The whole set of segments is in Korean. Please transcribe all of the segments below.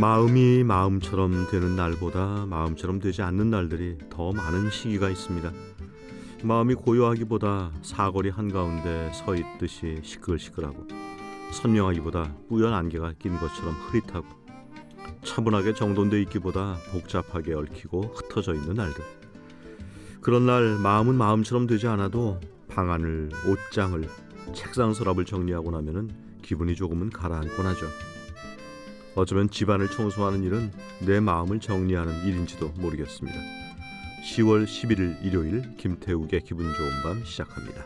마음이 마음처럼 되는 날보다 마음처럼 되지 않는 날들이 더 많은 시기가 있습니다. 마음이 고요하기보다 사거리 한가운데 서 있듯이 시끌시끌하고 선명하기보다 뿌연 안개가 낀 것처럼 흐릿하고 차분하게 정돈돼 있기보다 복잡하게 얽히고 흩어져 있는 날들. 그런 날 마음은 마음처럼 되지 않아도 방안을, 옷장을, 책상 서랍을 정리하고 나면은 기분이 조금은 가라앉곤 하죠. 어쩌면 집안을 청소하는 일은 내 마음을 정리하는 일인지도 모르겠습니다. 10월 11일 일요일 김태욱의 기분 좋은 밤 시작합니다.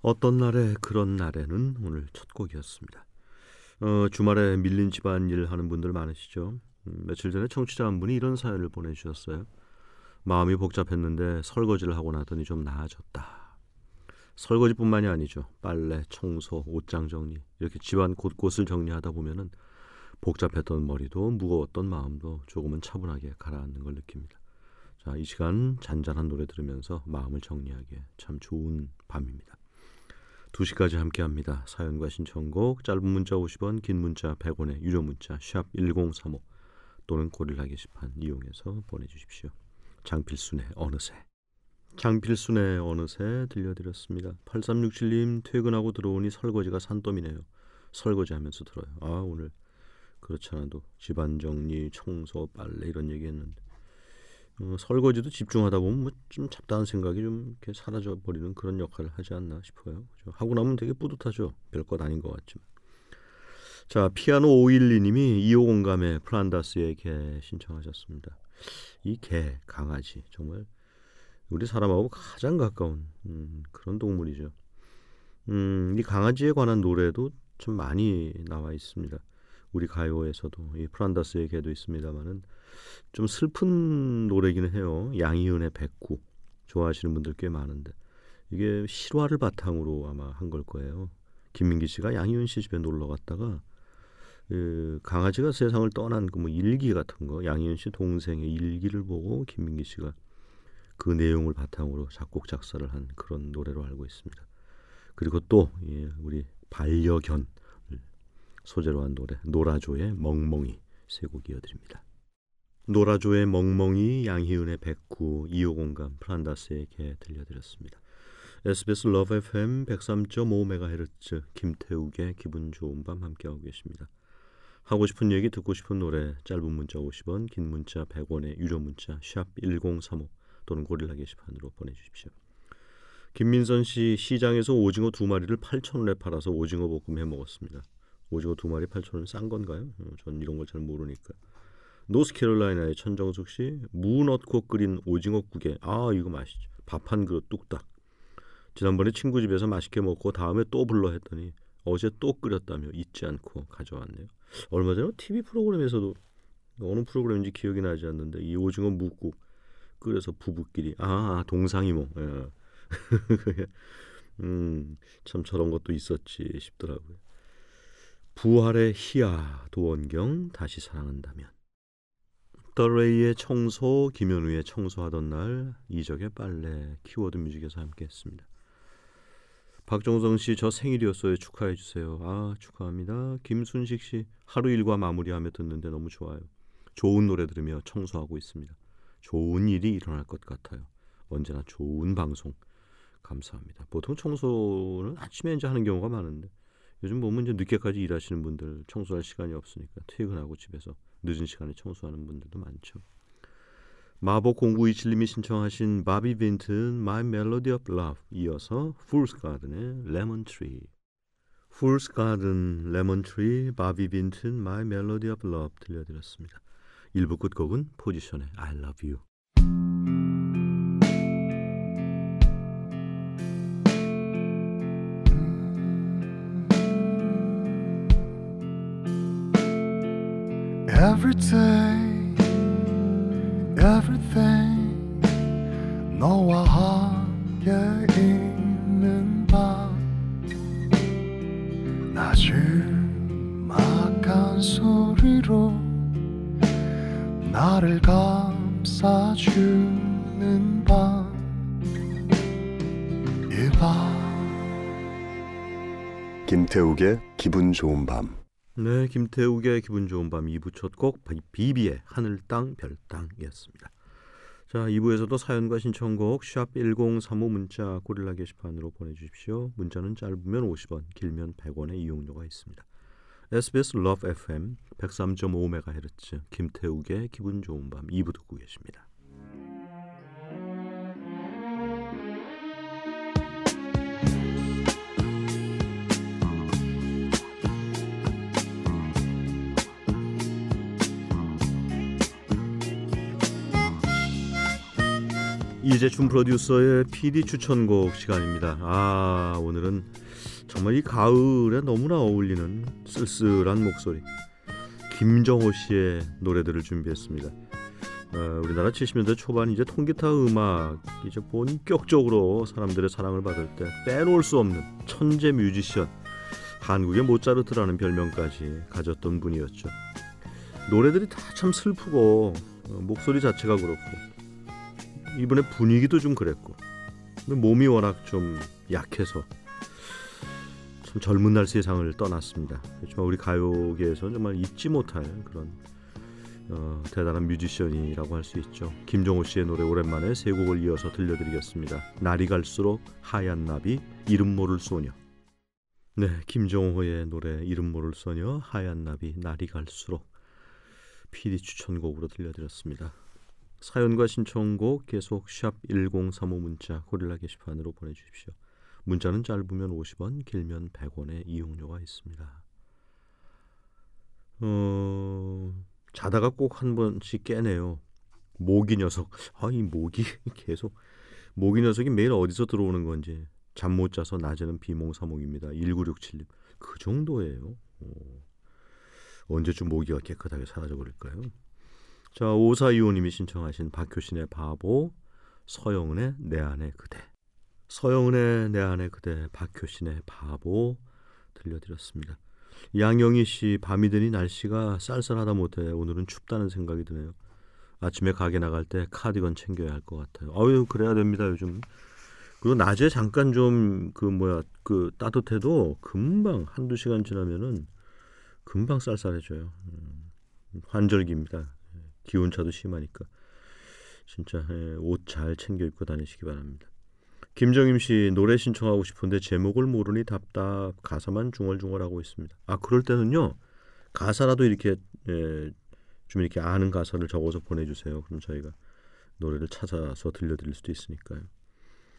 어떤 날에 그런 날에는 오늘 첫 곡이었습니다. 어, 주말에 밀린 집안 일 하는 분들 많으시죠? 음, 며칠 전에 청취자 한 분이 이런 사연을 보내주셨어요. 마음이 복잡했는데 설거지를 하고 나더니 좀 나아졌다. 설거지뿐만이 아니죠. 빨래, 청소, 옷장 정리 이렇게 집안 곳곳을 정리하다 보면은 복잡했던 머리도 무거웠던 마음도 조금은 차분하게 가라앉는 걸 느낍니다. 자, 이 시간 잔잔한 노래 들으면서 마음을 정리하기에 참 좋은 밤입니다. 2시까지 함께합니다. 사연과 신청곡 짧은 문자 50원, 긴 문자 100원에 유료 문자 샵 1035 또는 고릴라 게시판 이용해서 보내주십시오. 장필순의 어느새 장필순의 어느새 들려드렸습니다. 8367님 퇴근하고 들어오니 설거지가 산더미네요. 설거지하면서 들어요. 아 오늘 그렇지 않아도 집안 정리, 청소, 빨래 이런 얘기했는데 어, 설거지도 집중하다 보면 뭐 좀 잡다한 생각이 좀 이렇게 사라져 버리는 그런 역할을 하지 않나 싶어요. 그렇죠? 하고 나면 되게 뿌듯하죠. 별것 아닌 것 같지만. 자 피아노 512님이 2호 공감의 플란다스의 개 신청하셨습니다. 이 개 강아지 정말 우리 사람하고 가장 가까운 음, 그런 동물이죠. 음, 이 강아지에 관한 노래도 좀 많이 나와 있습니다. 우리 가요에서도 이 프란다스의 개도 있습니다만은 좀 슬픈 노래기는 해요. 양희은의 백구 좋아하시는 분들 꽤 많은데 이게 실화를 바탕으로 아마 한 걸 거예요. 김민기 씨가 양희은 씨 집에 놀러 갔다가 그 강아지가 세상을 떠난 그 뭐 일기 같은 거 양희은 씨 동생의 일기를 보고 김민기 씨가 그 내용을 바탕으로 작곡 작사를 한 그런 노래로 알고 있습니다. 그리고 또 예, 우리 반려견 소재로 한 노래 노라조의 멍멍이 세 곡 이어드립니다. 노라조의 멍멍이 양희은의 백구 이오공감 플란다스의 개 들려드렸습니다. SBS 러브 FM 103.5MHz 김태욱의 기분 좋은 밤 함께하고 계십니다. 하고 싶은 얘기 듣고 싶은 노래 짧은 문자 50원 긴 문자 100원의 유료 문자 샵 1035 또는 고릴라 게시판으로 보내주십시오. 김민선 씨 시장에서 오징어 두 마리를 8천 원에 팔아서 오징어 볶음 해 먹었습니다. 오징어 두 마리 8천 원 싼 건가요? 어, 전 이런 걸 잘 모르니까. 노스캐롤라이나의 천정숙 씨, 무 넣고 끓인 오징어국에 아 이거 맛있죠. 밥 한 그릇 뚝딱. 지난번에 친구 집에서 맛있게 먹고 다음에 또 불러 했더니 어제 또 끓였다며 잊지 않고 가져왔네요. 얼마 전에 TV 프로그램에서도 어느 프로그램인지 기억이 나지 않는데 이 오징어 묵국 그래서 부부끼리 아, 아 동상이모 예. 음, 참 저런 것도 있었지 싶더라고요. 부활의 희야 도원경 다시 사랑한다면 더레이의 청소 김현우의 청소하던 날 이적의 빨래 키워드 뮤직에서 함께했습니다. 박정성 씨 저 생일이었어요 축하해 주세요. 아 축하합니다. 김순식 씨 하루 일과 마무리하며 듣는데 너무 좋아요. 좋은 노래 들으며 청소하고 있습니다. 좋은 일이 일어날 것 같아요. 언제나 좋은 방송 감사합니다. 보통 청소는 아침에 이제 하는 경우가 많은데 요즘 보면 이제 늦게까지 일하시는 분들 청소할 시간이 없으니까 퇴근하고 집에서 늦은 시간에 청소하는 분들도 많죠. 마법 공구 이칠님이 신청하신 바비 빈튼 My Melody of Love 이어서 Fool's Garden의 Lemon Tree Fool's Garden, Lemon Tree, 바비 빈튼 My Melody of Love 들려드렸습니다. 1부 끝곡은 포지션의 I Love You. 나지막한 소리로 나를 감싸주는 밤 이 밤 김태욱의 기분 좋은 밤 네, 김태욱의 기분 좋은 밤 2부 첫 곡 비비의 하늘 땅 별 땅이었습니다. 자, 2부에서도 사연과 신청곡 샵 1035 문자 고릴라 게시판으로 보내 주십시오. 문자는 짧으면 50원, 길면 100원의 이용료가 있습니다. SBS Love FM 103.5MHz 김태욱의 기분 좋은 밤 2부 듣고 계십니다. 이재춘 프로듀서의 PD 추천곡 시간입니다. 아 오늘은 정말 이 가을에 너무나 어울리는 쓸쓸한 목소리 김정호 씨의 노래들을 준비했습니다. 어, 우리나라 70년대 초반 이제 통기타 음악 이제 본격적으로 사람들의 사랑을 받을 때 빼놓을 수 없는 천재 뮤지션 한국의 모차르트라는 별명까지 가졌던 분이었죠. 노래들이 다 참 슬프고 어, 목소리 자체가 그렇고 이번에 분위기도 좀 그랬고 몸이 워낙 좀 약해서 참 젊은 날 세상을 떠났습니다. 그렇지만 우리 가요계에서는 정말 잊지 못할 그런 어, 대단한 뮤지션이라고 할 수 있죠. 김종호 씨의 노래 오랜만에 세 곡을 이어서 들려드리겠습니다. 날이 갈수록 하얀 나비 이름 모를 소녀. 네, 김종호의 노래 이름 모를 소녀 하얀 나비 날이 갈수록 PD 추천곡으로 들려드렸습니다. 사연과 신청곡 계속 샵 1035 문자 고릴라 게시판으로 보내주십시오. 문자는 짧으면 50원, 길면 100원의 이용료가 있습니다. 어, 자다가 꼭 한 번씩 깨네요. 모기 녀석. 아, 이 모기 계속 모기 녀석이 매일 어디서 들어오는 건지 잠 못 자서 낮에는 비몽사몽입니다. 1967님. 그 정도예요. 어. 언제쯤 모기가 깨끗하게 사라져 버릴까요? 자, 오사이오님이 신청하신 박효신의 바보, 서영은의 내 안에 그대. 서영은의 내 안에 그대, 박효신의 바보 들려드렸습니다. 양영희 씨, 밤이 되니 날씨가 쌀쌀하다 못해 오늘은 춥다는 생각이 드네요. 아침에 가게 나갈 때 카디건 챙겨야 할 것 같아요. 아유, 그래야 됩니다, 요즘. 그리고 낮에 잠깐 좀 그 뭐야 그 따뜻해도 금방 한두 시간 지나면은 금방 쌀쌀해져요. 음, 환절기입니다. 기온차도 심하니까 진짜 예, 옷잘 챙겨 입고 다니시기 바랍니다. 김정임 씨 노래 신청하고 싶은데 제목을 모르니 답답 가사만 중얼중얼하고 있습니다. 아 그럴 때는요 가사라도 이렇게 예, 좀 이렇게 아는 가사를 적어서 보내주세요. 그럼 저희가 노래를 찾아서 들려드릴 수도 있으니까요.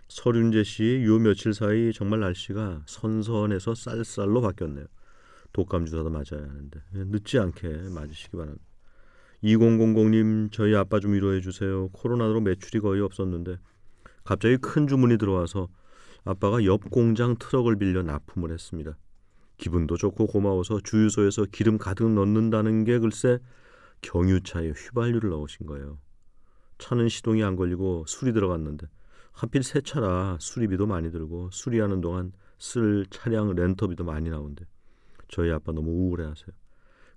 서륜재 씨, 요 며칠 사이 정말 날씨가 선선해서 쌀쌀로 바뀌었네요. 독감 주사도 맞아야 하는데 예, 늦지 않게 맞으시기 바랍니다. 2000님 저희 아빠 좀 위로해 주세요. 코로나로 매출이 거의 없었는데 갑자기 큰 주문이 들어와서 아빠가 옆 공장 트럭을 빌려 납품을 했습니다. 기분도 좋고 고마워서 주유소에서 기름 가득 넣는다는 게 글쎄 경유차에 휘발유를 넣으신 거예요. 차는 시동이 안 걸리고 술이 들어갔는데 하필 새 차라 수리비도 많이 들고 수리하는 동안 쓸 차량 렌트비도 많이 나온대. 저희 아빠 너무 우울해하세요.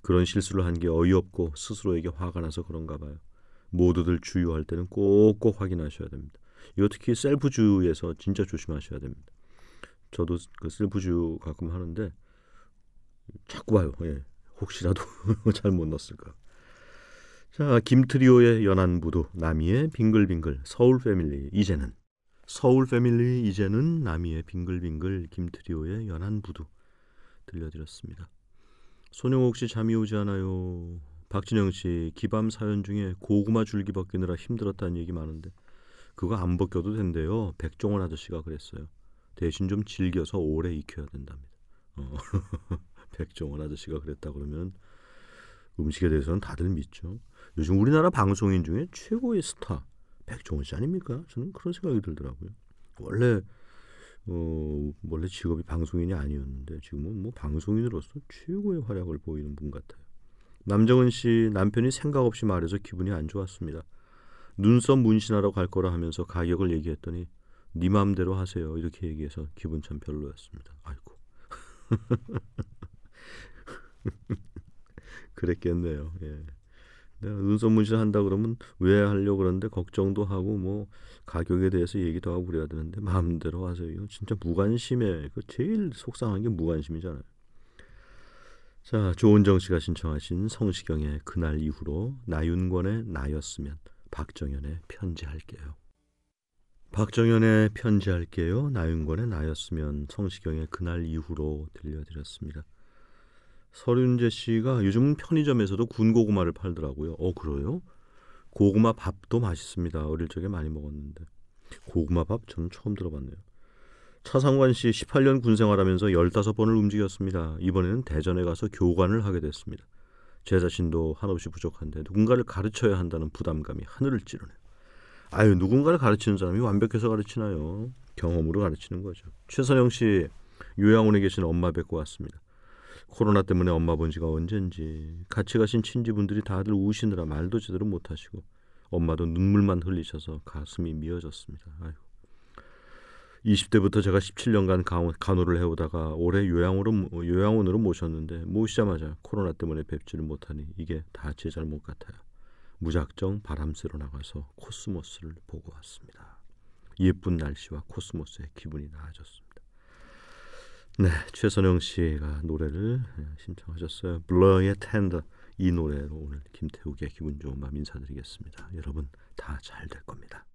그런 실수를 한 게 어이없고 스스로에게 화가 나서 그런가 봐요. 모두들 주유할 때는 꼭꼭 확인하셔야 됩니다. 이거 특히 셀프 주유에서 진짜 조심하셔야 됩니다. 저도 그 셀프 주유 가끔 하는데 자꾸 봐요. 예. 혹시라도 잘못 넣었을까. 자, 김트리오의 연안부두, 나미의 빙글빙글, 서울 패밀리 이제는 서울 패밀리 이제는 나미의 빙글빙글, 김트리오의 연안부두 들려드렸습니다. 손영옥 씨 잠이 오지 않아요. 박진영 씨 기밤 사연 중에 고구마 줄기 벗기느라 힘들었다는 얘기 많은데 그거 안 벗겨도 된대요. 백종원 아저씨가 그랬어요. 대신 좀 질겨서 오래 익혀야 된답니다. 어. 백종원 아저씨가 그랬다 그러면 음식에 대해서는 다들 믿죠. 요즘 우리나라 방송인 중에 최고의 스타 백종원 씨 아닙니까? 저는 그런 생각이 들더라고요. 원래 어, 원래 직업이 방송인이 아니었는데 지금은 뭐 방송인으로서 최고의 활약을 보이는 분 같아요. 남정은 씨 남편이 생각 없이 말해서 기분이 안 좋았습니다. 눈썹 문신하러 갈 거라 하면서 가격을 얘기했더니 네 마음대로 하세요 이렇게 얘기해서 기분 참 별로였습니다. 아이고 그랬겠네요. 예. 내가 눈썹 문신 한다 그러면 왜 하려고 그러는데 걱정도 하고 뭐 가격에 대해서 얘기도 하고 그래야 되는데 마음대로 하세요. 이거 진짜 무관심에 그 제일 속상한 게 무관심이잖아요. 자, 조은정 씨가 신청하신 성시경의 그날 이후로 나윤권의 나였으면 박정현의 편지할게요. 박정현의 편지할게요. 나윤권의 나였으면 성시경의 그날 이후로 들려드렸습니다. 서윤재 씨가 요즘 편의점에서도 군고구마를 팔더라고요. 어, 그래요? 고구마 밥도 맛있습니다. 어릴 적에 많이 먹었는데. 고구마 밥 저는 처음 들어봤네요. 차상관 씨 18년 군 생활하면서 15번을 움직였습니다. 이번에는 대전에 가서 교관을 하게 됐습니다. 제 자신도 한없이 부족한데 누군가를 가르쳐야 한다는 부담감이 하늘을 찌르네요. 아유, 누군가를 가르치는 사람이 완벽해서 가르치나요? 경험으로 가르치는 거죠. 최선영 씨 요양원에 계신 엄마 뵙고 왔습니다. 코로나 때문에 엄마 본 지가 언젠지 같이 가신 친지분들이 다들 우시느라 말도 제대로 못하시고 엄마도 눈물만 흘리셔서 가슴이 미어졌습니다. 아유. 20대부터 제가 17년간 간호를 해오다가 올해 요양으로, 요양원으로 모셨는데 모시자마자 코로나 때문에 뵙지를 못하니 이게 다 제 잘못 같아요. 무작정 바람 쐬러 나가서 코스모스를 보고 왔습니다. 예쁜 날씨와 코스모스의 기분이 나아졌습니다. 네, 최선영 씨가 노래를 신청하셨어요. 블러의 텐더 이 노래로 오늘 김태욱의 기분 좋은 밤 인사드리겠습니다. 여러분 다 잘 될 겁니다.